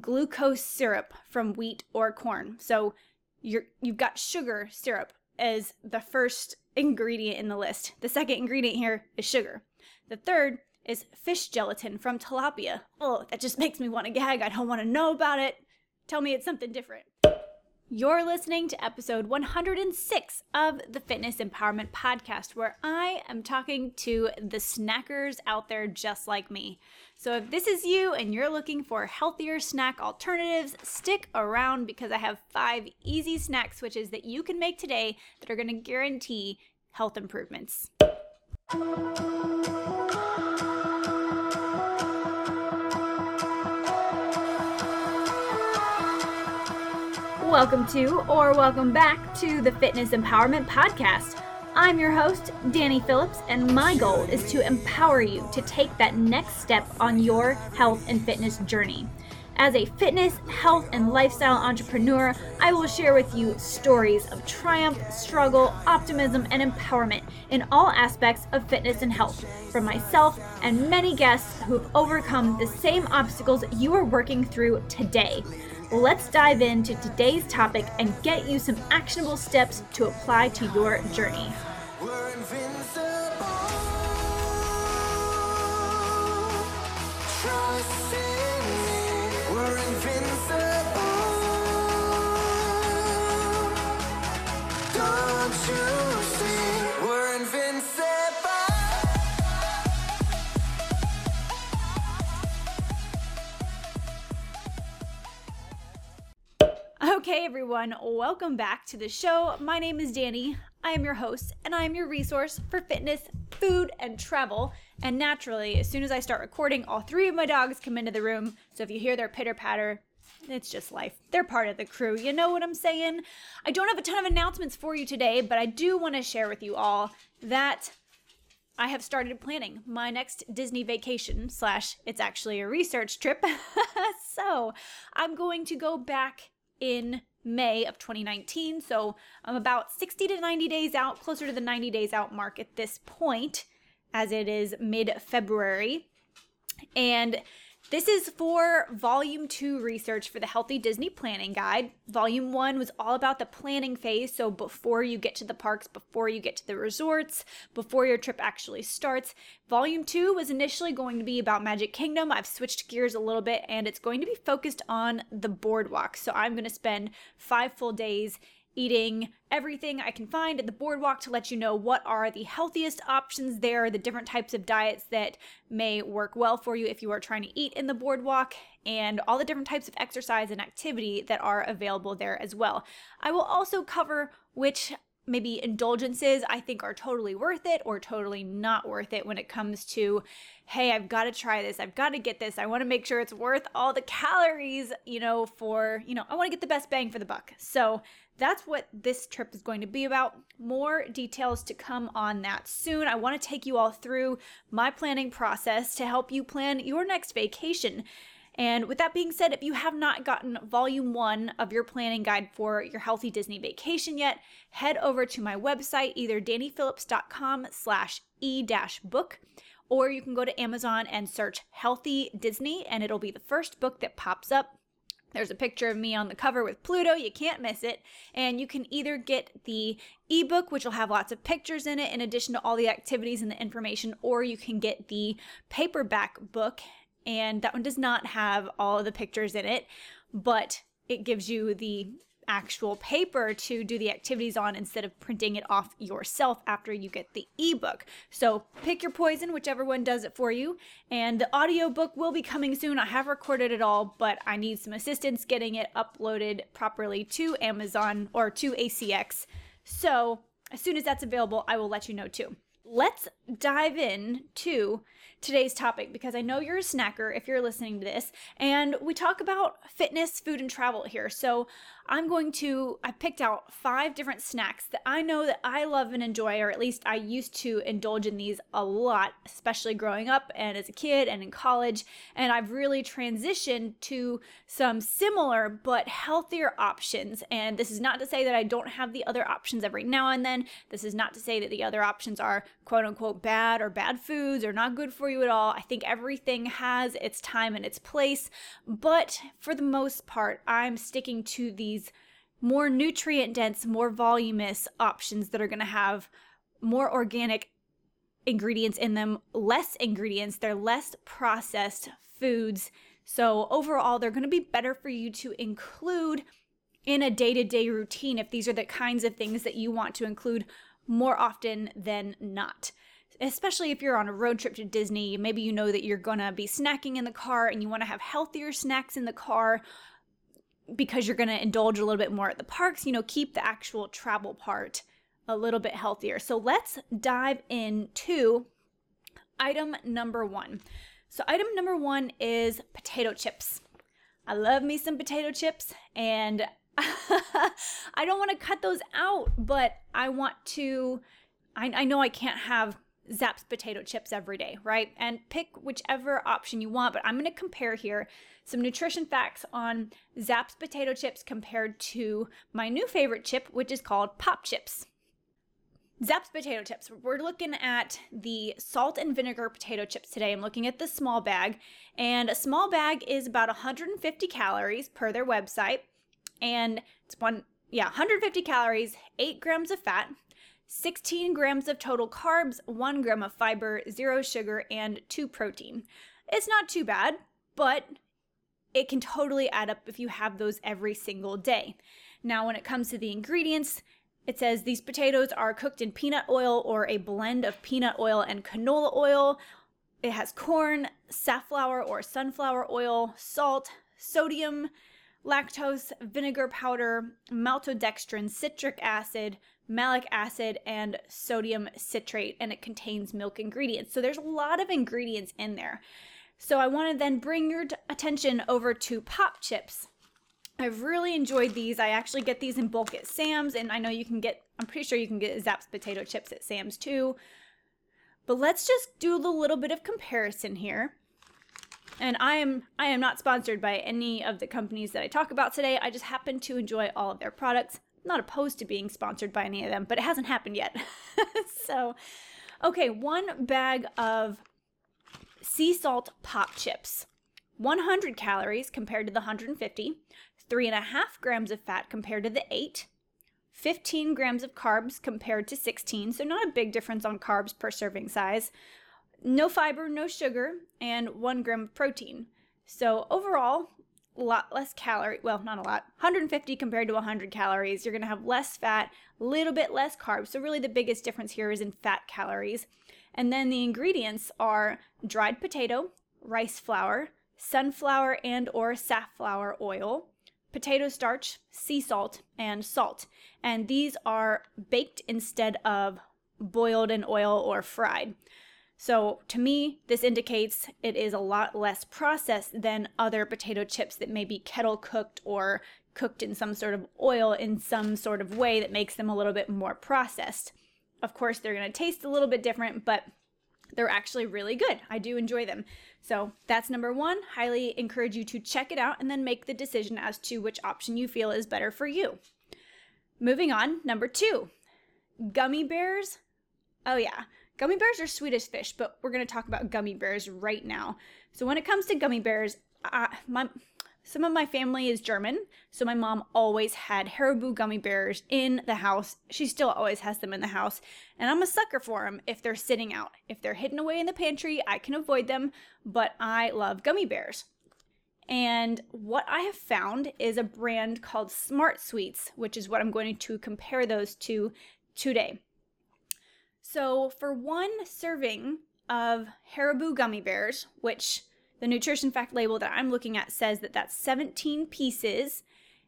glucose syrup from wheat or corn. So you're, you've got sugar syrup as the first ingredient in the list. The second ingredient here is sugar. The third is fish gelatin from tilapia. Oh, that just makes me want to gag. I don't want to know about it. Tell me it's something different. You're listening to episode 106 of the Fitness Empowerment Podcast, where I am talking to the snackers out there just like me. So, if this is you and you're looking for healthier snack alternatives, stick around because I have five easy snack switches that you can make today that are going to guarantee health improvements. Welcome to, or welcome back to the Fitness Empowerment Podcast. I'm your host, Danye Phillips, and my goal is to empower you to take that next step on your health and fitness journey. As a fitness, health, and lifestyle entrepreneur, I will share with you stories of triumph, struggle, optimism, and empowerment in all aspects of fitness and health from myself and many guests who have overcome the same obstacles you are working through today. Let's dive into today's topic and get you some actionable steps to apply to your journey. Okay, everyone, welcome back to the show. My name is Danye. I am your host, and I am your resource for fitness, food, and travel. And naturally, as soon as I start recording, all three of my dogs come into the room. So if you hear their pitter patter, it's just life. They're part of the crew. You know what I'm saying? I don't have a ton of announcements for you today, but I do want to share with you all that I have started planning my next Disney vacation, slash, it's actually a research trip. so I'm going to go back in May of 2019. So I'm about 60 to 90 days out, closer to the 90 days out mark at this point, as it is mid February. And this is for volume two research for the Healthy Disney Planning Guide. Volume one was all about the planning phase. So, before you get to the parks, before you get to the resorts, before your trip actually starts. Volume two was initially going to be about Magic Kingdom. I've switched gears a little bit and it's going to be focused on the boardwalk. So, I'm going to spend five full days eating everything I can find at the boardwalk to let you know what are the healthiest options there, the different types of diets that may work well for you if you are trying to eat in the boardwalk, and all the different types of exercise and activity that are available there as well. I will also cover which maybe indulgences I think are totally worth it or totally not worth it when it comes to, hey, I've got to try this, I've got to get this, I want to make sure it's worth all the calories, you know, for, you know, I want to get the best bang for the buck. So that's what this trip is going to be about. More details to come on that soon. I want to take you all through my planning process to help you plan your next vacation. And with that being said, if you have not gotten volume one of your planning guide for your healthy Disney vacation yet, head over to my website, either danyephillips.com slash e-book, or you can go to Amazon and search Healthy Disney, and it'll be the first book that pops up. There's a picture of me on the cover with Pluto. You can't miss it. And you can either get the ebook, which will have lots of pictures in it, in addition to all the activities and the information, or you can get the paperback book and that one does not have all the pictures in it, but it gives you the actual paper to do the activities on instead of printing it off yourself after you get the ebook. So pick your poison, whichever one does it for you. And the audiobook will be coming soon. I have recorded it all, but I need some assistance getting it uploaded properly to Amazon or to ACX. So as soon as that's available, I will let you know too. Let's dive in to today's topic because I know you're a snacker if you're listening to this. And we talk about fitness, food, and travel here. So I'm going to, I picked out five different snacks that I know that I love and enjoy, or at least I used to indulge in these a lot, especially growing up and as a kid and in college. And I've really transitioned to some similar but healthier options. And this is not to say that I don't have the other options every now and then. This is not to say that the other options are quote unquote bad or bad foods or not good for you at all. I think everything has its time and its place. But for the most part, I'm sticking to the these more nutrient dense, more voluminous options that are going to have more organic ingredients in them, less ingredients, they're less processed foods. So, overall, they're going to be better for you to include in a day to day routine if these are the kinds of things that you want to include more often than not. Especially if you're on a road trip to Disney, maybe you know that you're gonna be snacking in the car and you wanna have healthier snacks in the car because you're going to indulge a little bit more at the parks, you know, keep the actual travel part a little bit healthier. So let's dive into item number one. So, item number one is potato chips. I love me some potato chips, and I don't want to cut those out, but I want to. I, I know I can't have Zapp's potato chips every day, right? And pick whichever option you want, but I'm going to compare here some nutrition facts on Zapp's potato chips compared to my new favorite chip, which is called Pop Chips. Zapp's potato chips. We're looking at the salt and vinegar potato chips today. I'm looking at the small bag, and a small bag is about 150 calories per their website, and it's one, yeah, 150 calories, 8 grams of fat, 16 grams of total carbs, 1 gram of fiber, 0 sugar, and 2 protein. It's not too bad, but it can totally add up if you have those every single day. Now, when it comes to the ingredients, it says these potatoes are cooked in peanut oil or a blend of peanut oil and canola oil. It has corn, safflower or sunflower oil, salt, sodium, lactose, vinegar powder, maltodextrin, citric acid, malic acid, and sodium citrate, and it contains milk ingredients. So there's a lot of ingredients in there. So I want to then bring your attention over to pop chips. I've really enjoyed these. I actually get these in bulk at Sam's, and I know you can get, I'm pretty sure you can get Zapp's potato chips at Sam's too. But let's just do a little bit of comparison here. And I am I am not sponsored by any of the companies that I talk about today. I just happen to enjoy all of their products. Not opposed to being sponsored by any of them, but it hasn't happened yet. so, okay, one bag of sea salt pop chips. 100 calories compared to the 150, 3.5 grams of fat compared to the 8, 15 grams of carbs compared to 16, so not a big difference on carbs per serving size, no fiber, no sugar, and 1 gram of protein. So overall, lot less calorie, well, not a lot, 150 compared to 100 calories. You're going to have less fat, a little bit less carbs. So really the biggest difference here is in fat calories. And then the ingredients are dried potato, rice flour, sunflower and or safflower oil, potato starch, sea salt, and salt. And these are baked instead of boiled in oil or fried. So to me, this indicates it is a lot less processed than other potato chips that may be kettle cooked or cooked in some sort of oil in some sort of way that makes them a little bit more processed. Of course, they're going to taste a little bit different, but they're actually really good. I do enjoy them. So that's number one. Highly encourage you to check it out and then make the decision as to which option you feel is better for you. Moving on, number two, gummy bears. Oh, yeah. Gummy bears are sweet as fish, but we're going to talk about gummy bears right now. So, when it comes to gummy bears, my some of my family is German, so my mom always had Haribo gummy bears in the house. She still always has them in the house, and I'm a sucker for them if they're sitting out. If they're hidden away in the pantry, I can avoid them, but I love gummy bears. And what I have found is a brand called Smart Sweets, which is what I'm going to compare those to today. So, for one serving of Haribo gummy bears, which the nutrition fact label that I'm looking at says that that's 17 pieces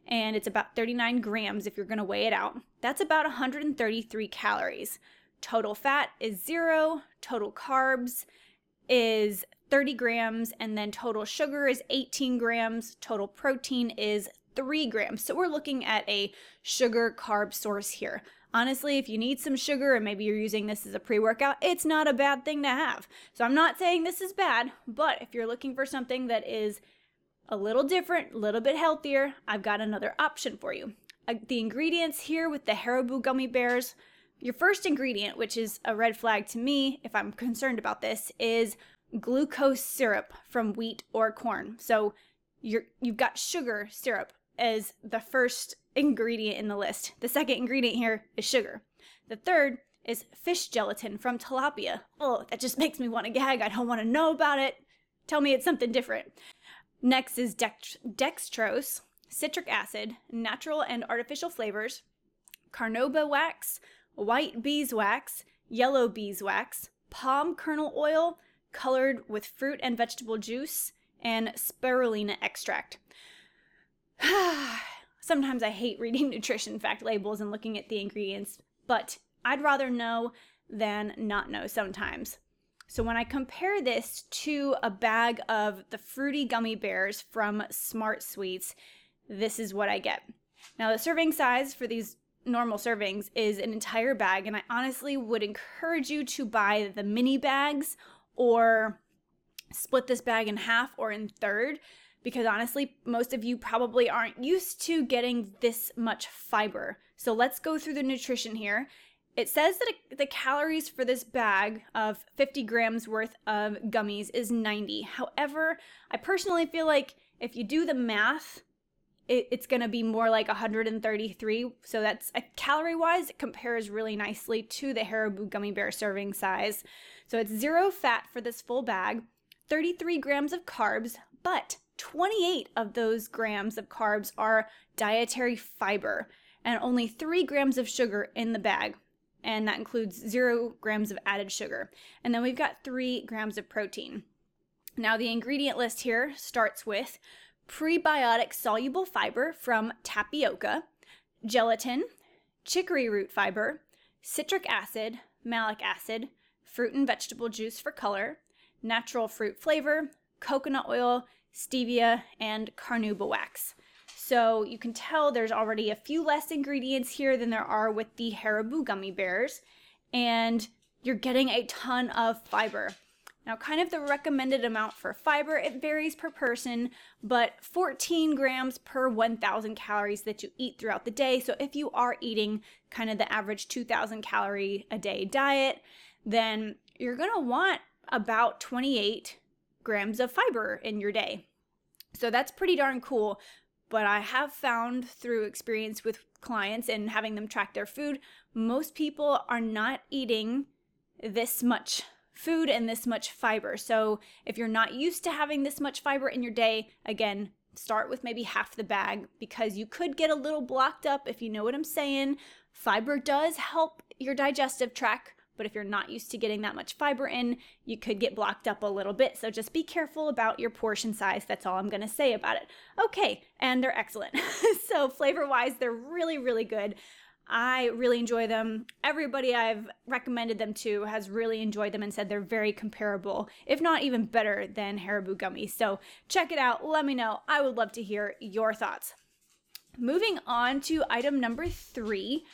and it's about 39 grams if you're going to weigh it out. That's about 133 calories. Total fat is zero, total carbs is 30 grams, and then total sugar is 18 grams, total protein is three grams. So we're looking at a sugar carb source here. Honestly, if you need some sugar and maybe you're using this as a pre workout, it's not a bad thing to have. So I'm not saying this is bad, but if you're looking for something that is a little different, a little bit healthier, I've got another option for you. Uh, the ingredients here with the Haribo gummy bears, your first ingredient, which is a red flag to me if I'm concerned about this, is glucose syrup from wheat or corn. So you're, you've got sugar syrup as the first ingredient in the list. The second ingredient here is sugar. The third is fish gelatin from tilapia. Oh, that just makes me want to gag. I don't want to know about it. Tell me it's something different. Next is dext- dextrose, citric acid, natural and artificial flavors, carnauba wax, white beeswax, yellow beeswax, palm kernel oil colored with fruit and vegetable juice, and spirulina extract. Sometimes I hate reading nutrition fact labels and looking at the ingredients, but I'd rather know than not know sometimes. So when I compare this to a bag of the fruity gummy bears from Smart Sweets, this is what I get. Now, the serving size for these normal servings is an entire bag, and I honestly would encourage you to buy the mini bags or split this bag in half or in third because honestly, most of you probably aren't used to getting this much fiber. So let's go through the nutrition here. It says that the calories for this bag of 50 grams worth of gummies is 90. However, I personally feel like if you do the math, it's going to be more like 133. So that's uh, calorie wise, it compares really nicely to the Haribo gummy bear serving size. So it's zero fat for this full bag, 33 grams of carbs, but 28 of those grams of carbs are dietary fiber, and only 3 grams of sugar in the bag. And that includes 0 grams of added sugar. And then we've got 3 grams of protein. Now, the ingredient list here starts with prebiotic soluble fiber from tapioca, gelatin, chicory root fiber, citric acid, malic acid, fruit and vegetable juice for color, natural fruit flavor, coconut oil, stevia, and carnauba wax. So you can tell there's already a few less ingredients here than there are with the Haribo gummy bears, and you're getting a ton of fiber. Now, kind of the recommended amount for fiber, it varies per person, but 14 grams per 1,000 calories that you eat throughout the day. So, if you are eating kind of the average 2,000 calorie a day diet, then you're gonna want about 28 grams of fiber in your day. So that's pretty darn cool. But I have found through experience with clients and having them track their food, most people are not eating this much food and this much fiber. So if you're not used to having this much fiber in your day, again, start with maybe half the bag because you could get a little blocked up if you know what I'm saying. Fiber does help your digestive tract but if you're not used to getting that much fiber in, you could get blocked up a little bit. So just be careful about your portion size. That's all I'm going to say about it. Okay, and they're excellent. so flavor wise, they're really, really good. I really enjoy them. Everybody I've recommended them to has really enjoyed them and said they're very comparable, if not even better than Haribo gummies. So check it out. Let me know. I would love to hear your thoughts. Moving on to item number three,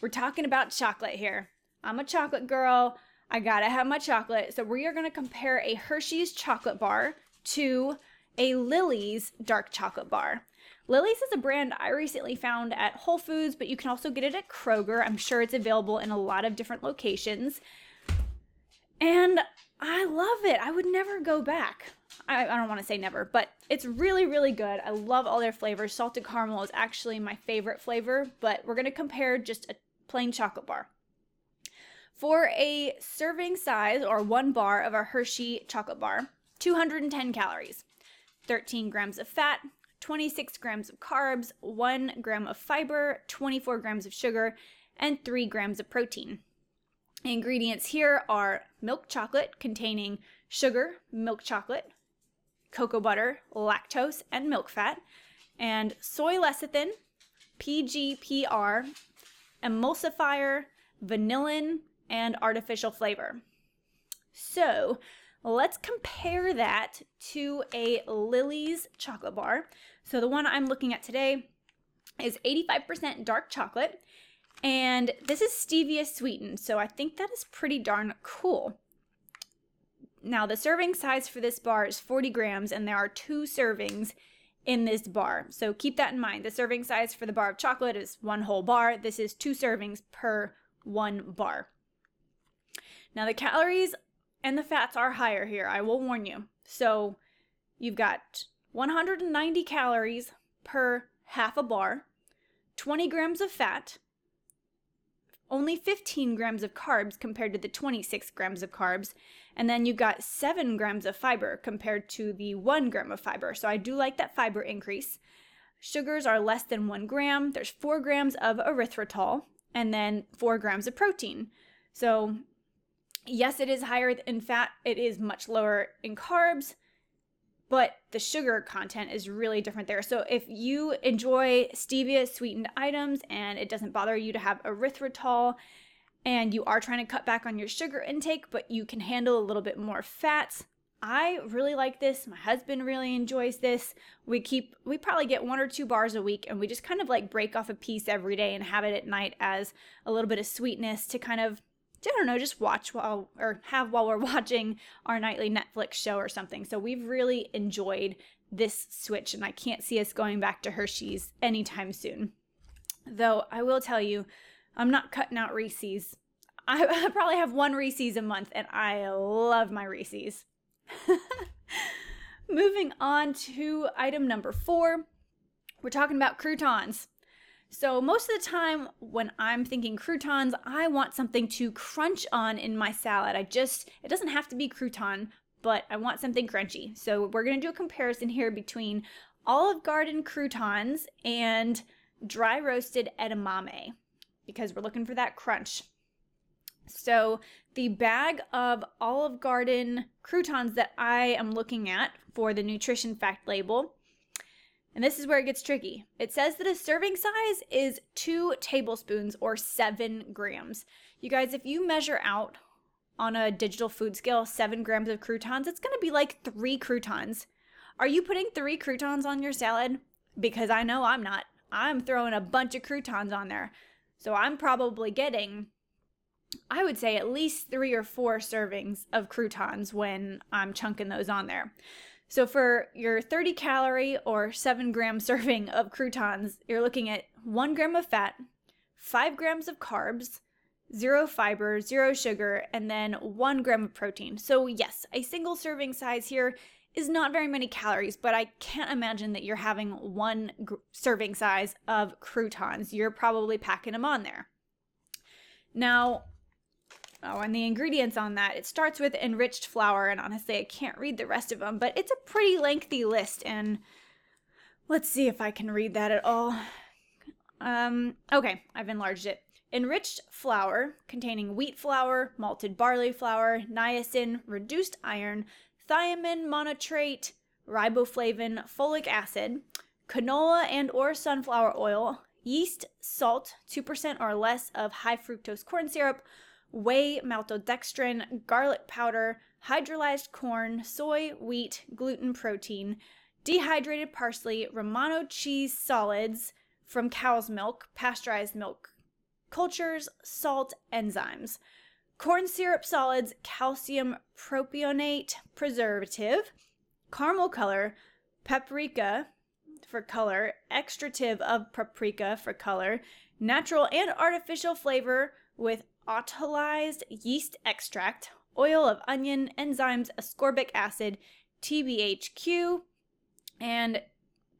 we're talking about chocolate here. I'm a chocolate girl. I gotta have my chocolate. So we are gonna compare a Hershey's chocolate bar to a Lily's dark chocolate bar. Lily's is a brand I recently found at Whole Foods, but you can also get it at Kroger. I'm sure it's available in a lot of different locations. And I love it. I would never go back. I, I don't want to say never, but it's really, really good. I love all their flavors. Salted caramel is actually my favorite flavor, but we're going to compare just a plain chocolate bar. For a serving size or one bar of a Hershey chocolate bar, 210 calories, 13 grams of fat, 26 grams of carbs, 1 gram of fiber, 24 grams of sugar, and 3 grams of protein. Ingredients here are milk chocolate containing sugar, milk chocolate, cocoa butter, lactose, and milk fat, and soy lecithin, PGPR, emulsifier, vanillin, and artificial flavor. So let's compare that to a Lily's chocolate bar. So the one I'm looking at today, is 85% dark chocolate. And this is stevia sweetened, so I think that is pretty darn cool. Now, the serving size for this bar is 40 grams, and there are two servings in this bar. So keep that in mind. The serving size for the bar of chocolate is one whole bar. This is two servings per one bar. Now, the calories and the fats are higher here, I will warn you. So you've got 190 calories per half a bar, 20 grams of fat, only 15 grams of carbs compared to the 26 grams of carbs, and then you've got 7 grams of fiber compared to the 1 gram of fiber. So I do like that fiber increase. Sugars are less than 1 gram. There's 4 grams of erythritol and then 4 grams of protein. So, yes, it is higher in fat, it is much lower in carbs, but the sugar content is really different there. So, if you enjoy stevia sweetened items and it doesn't bother you to have erythritol and you are trying to cut back on your sugar intake, but you can handle a little bit more fats. I really like this. My husband really enjoys this. We keep, we probably get one or two bars a week and we just kind of like break off a piece every day and have it at night as a little bit of sweetness to kind of, I don't know, just watch while, or have while we're watching our nightly Netflix show or something. So we've really enjoyed this switch and I can't see us going back to Hershey's anytime soon. Though I will tell you, I'm not cutting out Reese's. I, probably have one Reese's a month, and I love my Reese's. Moving on to item number four, we're talking about croutons. So, most of the time when I'm thinking croutons, I want something to crunch on in my salad. I just, it doesn't have to be crouton, but I want something crunchy. So, we're gonna do a comparison here between Olive Garden croutons and dry roasted edamame because we're looking for that crunch. So, the bag of Olive Garden croutons that I am looking at for the nutrition fact label, and this is where it gets tricky. It says that a serving size is two tablespoons or seven grams. You guys, if you measure out on a digital food scale seven grams of croutons, it's gonna be like three croutons. Are you putting three croutons on your salad? Because I know I'm not. I'm throwing a bunch of croutons on there. So I'm probably getting, I would say, at least three or four servings of croutons when I'm chunking those on there. So for your 30 calorie or 7 gram serving of croutons, you're looking at 1 gram of fat, 5 grams of carbs, zero fiber, zero sugar, and then 1 gram of protein. So, yes, a single serving size here is not very many calories, but I can't imagine that you're having one gr- serving size of croutons. You're probably packing them on there. Now, oh, and the ingredients on that, it starts with enriched flour, and honestly, I can't read the rest of them, but it's a pretty lengthy list, and let's see if I can read that at all. Um, okay, I've enlarged it. Enriched flour containing wheat flour, malted barley flour, niacin, reduced iron, thiamine monotrate, riboflavin, folic acid, canola and or sunflower oil, yeast, salt, 2% or less of high fructose corn syrup, whey maltodextrin, garlic powder, hydrolyzed corn, soy, wheat, gluten protein, dehydrated parsley, Romano cheese solids from cow's milk, pasteurized milk cultures, salt, enzymes. Corn syrup solids, calcium propionate preservative, caramel color, paprika for color, extractive of paprika for color, natural and artificial flavor with autolyzed yeast extract, oil of onion, enzymes, ascorbic acid, TBHQ, and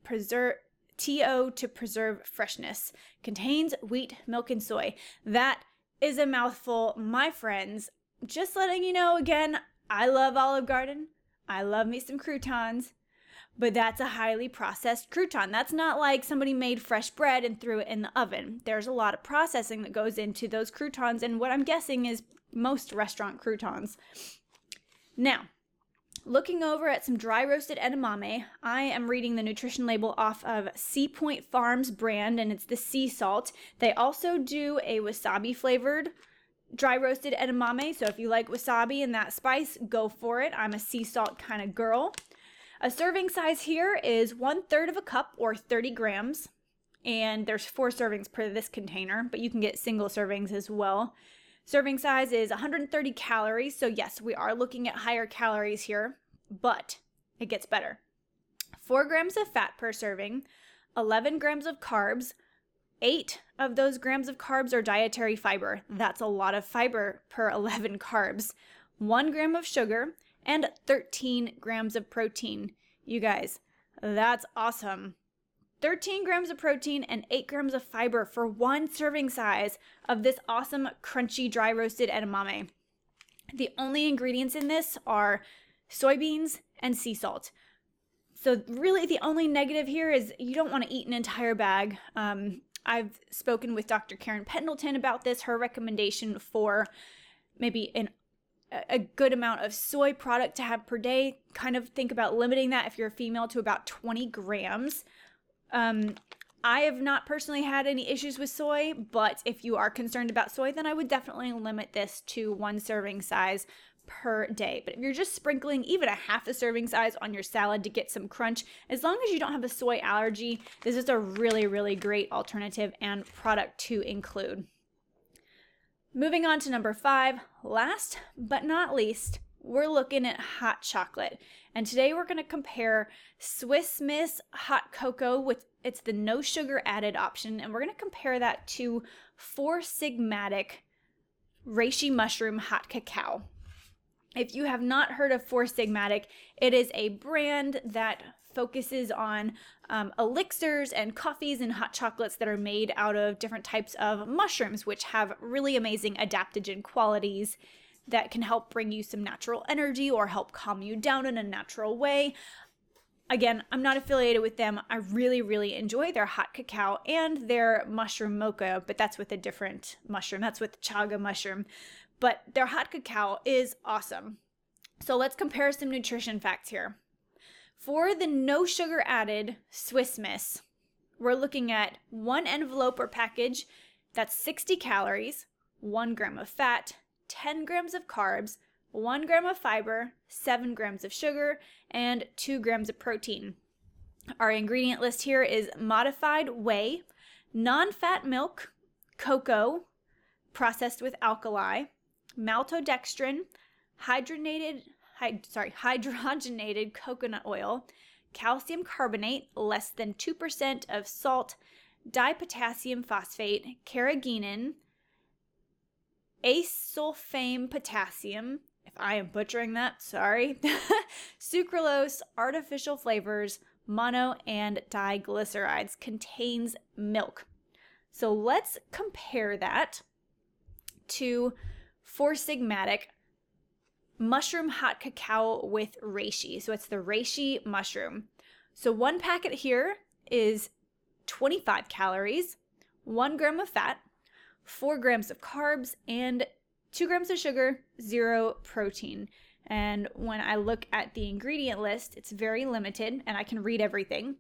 preserve TO to preserve freshness. Contains wheat, milk, and soy. That is a mouthful, my friends. Just letting you know again, I love Olive Garden. I love me some croutons, but that's a highly processed crouton. That's not like somebody made fresh bread and threw it in the oven. There's a lot of processing that goes into those croutons, and what I'm guessing is most restaurant croutons. Now, Looking over at some dry roasted edamame, I am reading the nutrition label off of Sea Point Farms brand, and it's the sea salt. They also do a wasabi flavored dry roasted edamame, so if you like wasabi and that spice, go for it. I'm a sea salt kind of girl. A serving size here is one third of a cup or 30 grams. and there's four servings per this container, but you can get single servings as well. Serving size is 130 calories, so yes, we are looking at higher calories here, but it gets better. 4 grams of fat per serving, 11 grams of carbs, 8 of those grams of carbs are dietary fiber. That's a lot of fiber per 11 carbs. 1 gram of sugar, and 13 grams of protein. You guys, that's awesome. 13 grams of protein and 8 grams of fiber for one serving size of this awesome crunchy dry roasted edamame. The only ingredients in this are soybeans and sea salt. So, really, the only negative here is you don't want to eat an entire bag. Um, I've spoken with Dr. Karen Pendleton about this. Her recommendation for maybe an a good amount of soy product to have per day. Kind of think about limiting that if you're a female to about 20 grams. Um, I have not personally had any issues with soy, but if you are concerned about soy, then I would definitely limit this to one serving size per day. But if you're just sprinkling even a half a serving size on your salad to get some crunch, as long as you don't have a soy allergy, this is a really, really great alternative and product to include. Moving on to number five, last but not least, we're looking at hot chocolate. And today we're going to compare Swiss Miss hot cocoa with it's the no sugar added option and we're going to compare that to Four Sigmatic reishi mushroom hot cacao. If you have not heard of Four Sigmatic, it is a brand that focuses on um, elixirs and coffees and hot chocolates that are made out of different types of mushrooms, which have really amazing adaptogen qualities that can help bring you some natural energy or help calm you down in a natural way. Again, I'm not affiliated with them. I really, really enjoy their hot cacao and their mushroom mocha, but that's with a different mushroom. That's with chaga mushroom. But their hot cacao is awesome. So let's compare some nutrition facts here. For the no sugar added Swiss Miss, we're looking at one envelope or package that's 60 calories, one gram of fat, 10 grams of carbs, 1 gram of fiber, 7 grams of sugar, and 2 grams of protein. Our ingredient list here is modified whey, non fat milk, cocoa, processed with alkali, maltodextrin, hydrogenated, hyd- sorry, hydrogenated coconut oil, calcium carbonate, less than 2% of salt, dipotassium phosphate, carrageenan, asulfame potassium, if I am butchering that, sorry, sucralose, artificial flavors, mono and diglycerides contains milk. So let's compare that to Four Sigmatic mushroom hot cacao with reishi. So it's the reishi mushroom. So one packet here is 25 calories, one gram of fat, four grams of carbs, and two grams of sugar, zero protein. And when I look at the ingredient list, it's very limited and I can read everything.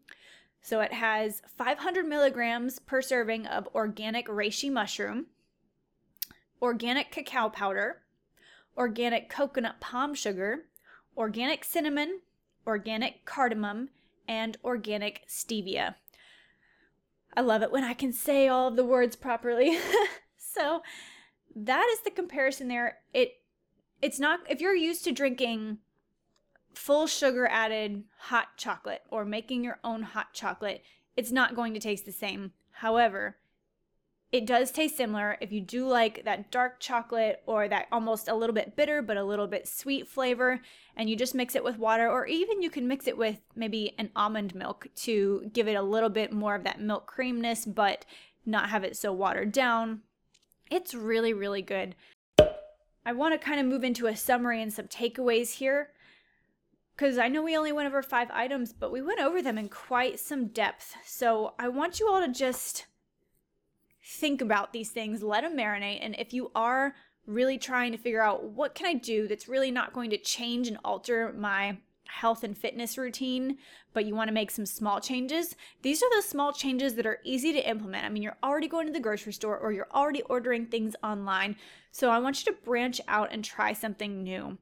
So it has 500 milligrams per serving of organic reishi mushroom, organic cacao powder, organic coconut palm sugar, organic cinnamon, organic cardamom, and organic stevia. I love it when I can say all of the words properly. so that is the comparison there. It it's not if you're used to drinking full sugar added hot chocolate or making your own hot chocolate, it's not going to taste the same. However, it does taste similar. If you do like that dark chocolate or that almost a little bit bitter but a little bit sweet flavor, and you just mix it with water, or even you can mix it with maybe an almond milk to give it a little bit more of that milk creaminess, but not have it so watered down. It's really, really good. I want to kind of move into a summary and some takeaways here because I know we only went over five items, but we went over them in quite some depth. So I want you all to just think about these things, let them marinate. And if you are really trying to figure out what can I do that's really not going to change and alter my health and fitness routine, but you want to make some small changes, these are the small changes that are easy to implement. I mean, you're already going to the grocery store or you're already ordering things online. So I want you to branch out and try something new.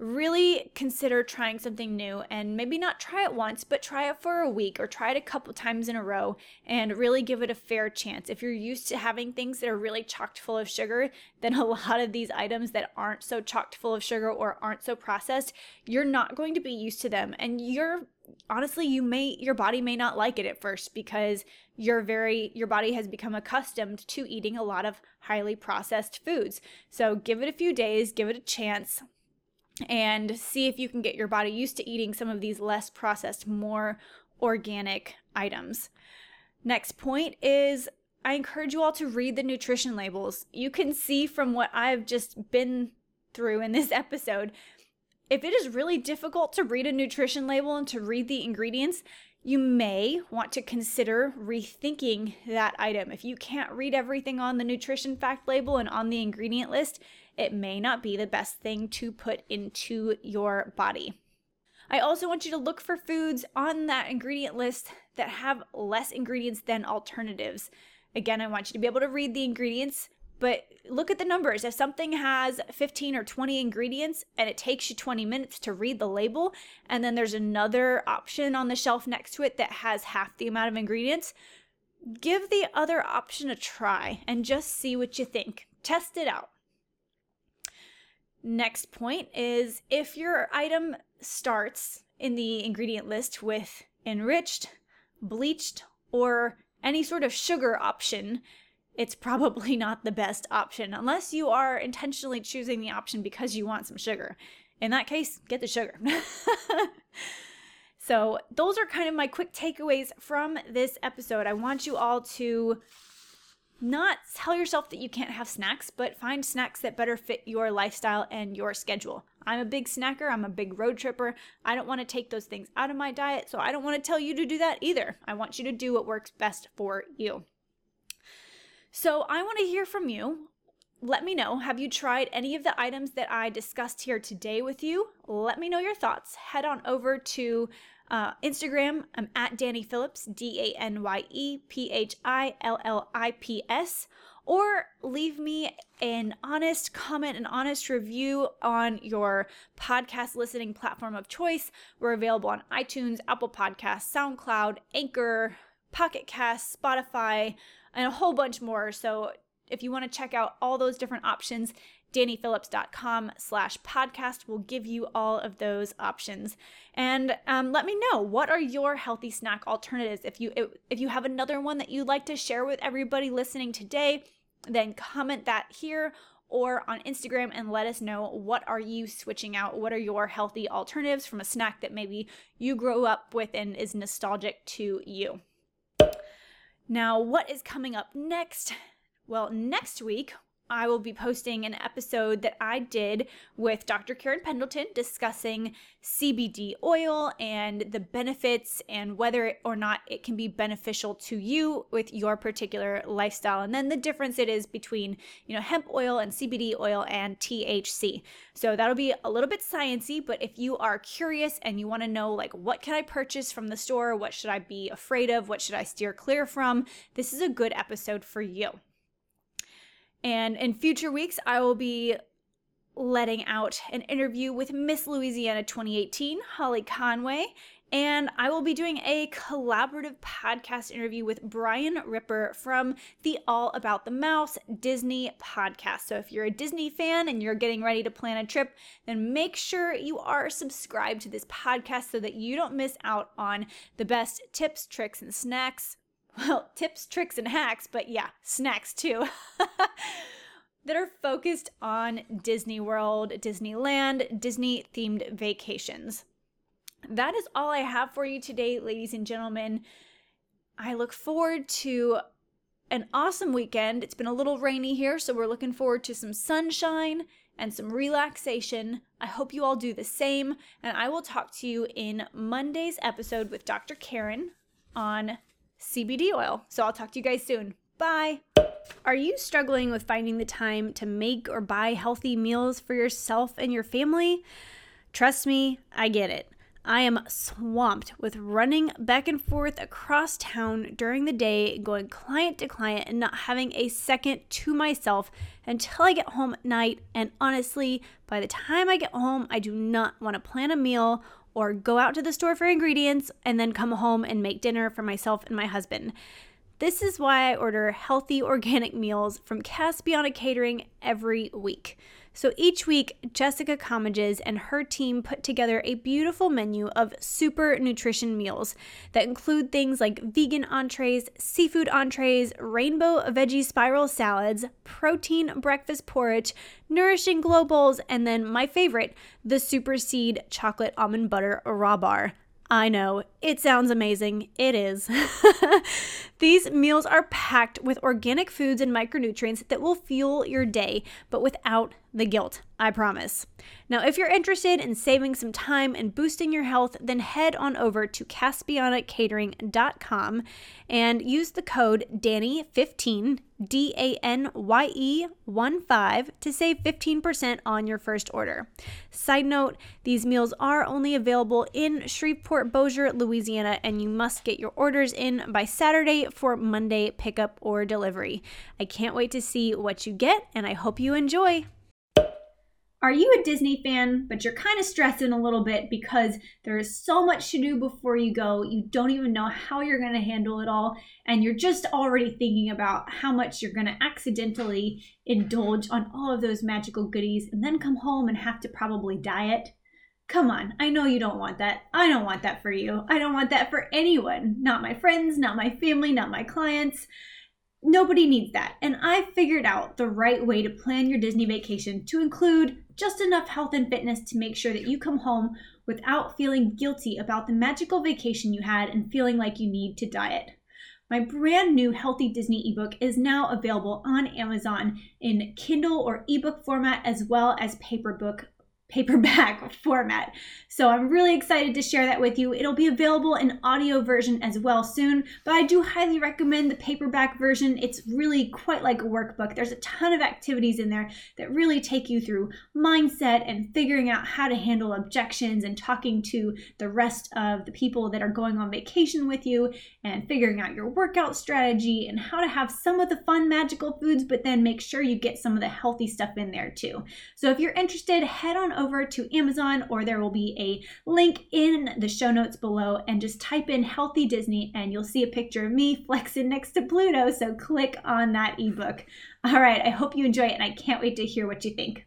Really consider trying something new and maybe not try it once, but try it for a week or try it a couple times in a row and really give it a fair chance. If you're used to having things that are really chocked full of sugar, then a lot of these items that aren't so chocked full of sugar or aren't so processed, you're not going to be used to them. And you're honestly, you may, your body may not like it at first because you're very, your body has become accustomed to eating a lot of highly processed foods. So give it a few days, give it a chance and see if you can get your body used to eating some of these less processed, more organic items. Next point is I encourage you all to read the nutrition labels. You can see from what I've just been through in this episode, if it is really difficult to read a nutrition label and to read the ingredients, you may want to consider rethinking that item. If you can't read everything on the nutrition fact label and on the ingredient list, it may not be the best thing to put into your body. I also want you to look for foods on that ingredient list that have less ingredients than alternatives. Again, I want you to be able to read the ingredients, but look at the numbers. If something has 15 or 20 ingredients and it takes you 20 minutes to read the label, and then there's another option on the shelf next to it that has half the amount of ingredients, give the other option a try and just see what you think. Test it out. Next point is if your item starts in the ingredient list with enriched, bleached, or any sort of sugar option, it's probably not the best option unless you are intentionally choosing the option because you want some sugar. In that case, get the sugar. so, those are kind of my quick takeaways from this episode. I want you all to not tell yourself that you can't have snacks, but find snacks that better fit your lifestyle and your schedule. I'm a big snacker, I'm a big road tripper. I don't want to take those things out of my diet, so I don't want to tell you to do that either. I want you to do what works best for you. So I want to hear from you. Let me know. Have you tried any of the items that I discussed here today with you? Let me know your thoughts. Head on over to uh, Instagram, I'm at Danye Phillips, D A N Y E P H I L L I P S, or leave me an honest comment, an honest review on your podcast listening platform of choice. We're available on iTunes, Apple Podcasts, SoundCloud, Anchor, Pocket Cast, Spotify, and a whole bunch more. So if you want to check out all those different options, danyephillips.com slash podcast will give you all of those options. And um, let me know what are your healthy snack alternatives? If you if you have another one that you'd like to share with everybody listening today then comment that here or on Instagram and let us know what are you switching out? What are your healthy alternatives from a snack that maybe you grew up with and is nostalgic to you? Now what is coming up next? Well next week I will be posting an episode that I did with Dr. Karen Pendleton discussing CBD oil and the benefits and whether or not it can be beneficial to you with your particular lifestyle and then the difference it is between, you know, hemp oil and CBD oil and THC. So that'll be a little bit sciency, but if you are curious and you want to know like what can I purchase from the store, what should I be afraid of, what should I steer clear from, this is a good episode for you. And in future weeks, I will be letting out an interview with Miss Louisiana 2018, Holly Conway, and I will be doing a collaborative podcast interview with Brian Ripper from the All About the Mouse Disney podcast. So if you're a Disney fan and you're getting ready to plan a trip, then make sure you are subscribed to this podcast so that you don't miss out on the best tips, tricks, and snacks well, tips, tricks, and hacks, but yeah, snacks too, that are focused on Disney World, Disneyland, Disney themed vacations. That is all I have for you today, ladies and gentlemen. I look forward to an awesome weekend. It's been a little rainy here, so we're looking forward to some sunshine and some relaxation. I hope you all do the same, and I will talk to you in Monday's episode with Dr. Karen on CBD oil. So I'll talk to you guys soon. Bye. Are you struggling with finding the time to make or buy healthy meals for yourself and your family? Trust me, I get it. I am swamped with running back and forth across town during the day, going client to client, and not having a second to myself until I get home at night. And honestly, by the time I get home, I do not want to plan a meal or go out to the store for ingredients and then come home and make dinner for myself and my husband. This is why I order healthy organic meals from Caspiana Catering every week. So each week, Jessica Commages and her team put together a beautiful menu of super nutrition meals that include things like vegan entrees, seafood entrees, rainbow veggie spiral salads, protein breakfast porridge, nourishing glow bowls, and then my favorite, the Super Seed chocolate almond butter raw bar. I know, it sounds amazing. It is. These meals are packed with organic foods and micronutrients that will fuel your day, but without the guilt, I promise. Now, if you're interested in saving some time and boosting your health, then head on over to caspianacatering.com and use the code DANYE15, D A N Y E 1 5, to save 15% on your first order. Side note, these meals are only available in Shreveport, Bossier, Louisiana, and you must get your orders in by Saturday for Monday pickup or delivery. I can't wait to see what you get, and I hope you enjoy. Are you a Disney fan, but you're kind of stressing a little bit because there is so much to do before you go? You don't even know how you're going to handle it all, and you're just already thinking about how much you're going to accidentally indulge on all of those magical goodies and then come home and have to probably diet. Come on, I know you don't want that. I don't want that for you. I don't want that for anyone. Not my friends, not my family, not my clients. Nobody needs that. And I figured out the right way to plan your Disney vacation to include just enough health and fitness to make sure that you come home without feeling guilty about the magical vacation you had and feeling like you need to diet. My brand new Healthy Disney ebook is now available on Amazon in Kindle or ebook format as well as paper book paperback format. So I'm really excited to share that with you. It'll be available in audio version as well soon, but I do highly recommend the paperback version. It's really quite like a workbook. There's a ton of activities in there that really take you through mindset and figuring out how to handle objections and talking to the rest of the people that are going on vacation with you and figuring out your workout strategy and how to have some of the fun magical foods, but then make sure you get some of the healthy stuff in there too. So if you're interested, head on over to Amazon or there will be a link in the show notes below and just type in Healthy Disney and you'll see a picture of me flexing next to Pluto. So click on that ebook. All right, I hope you enjoy it and I can't wait to hear what you think.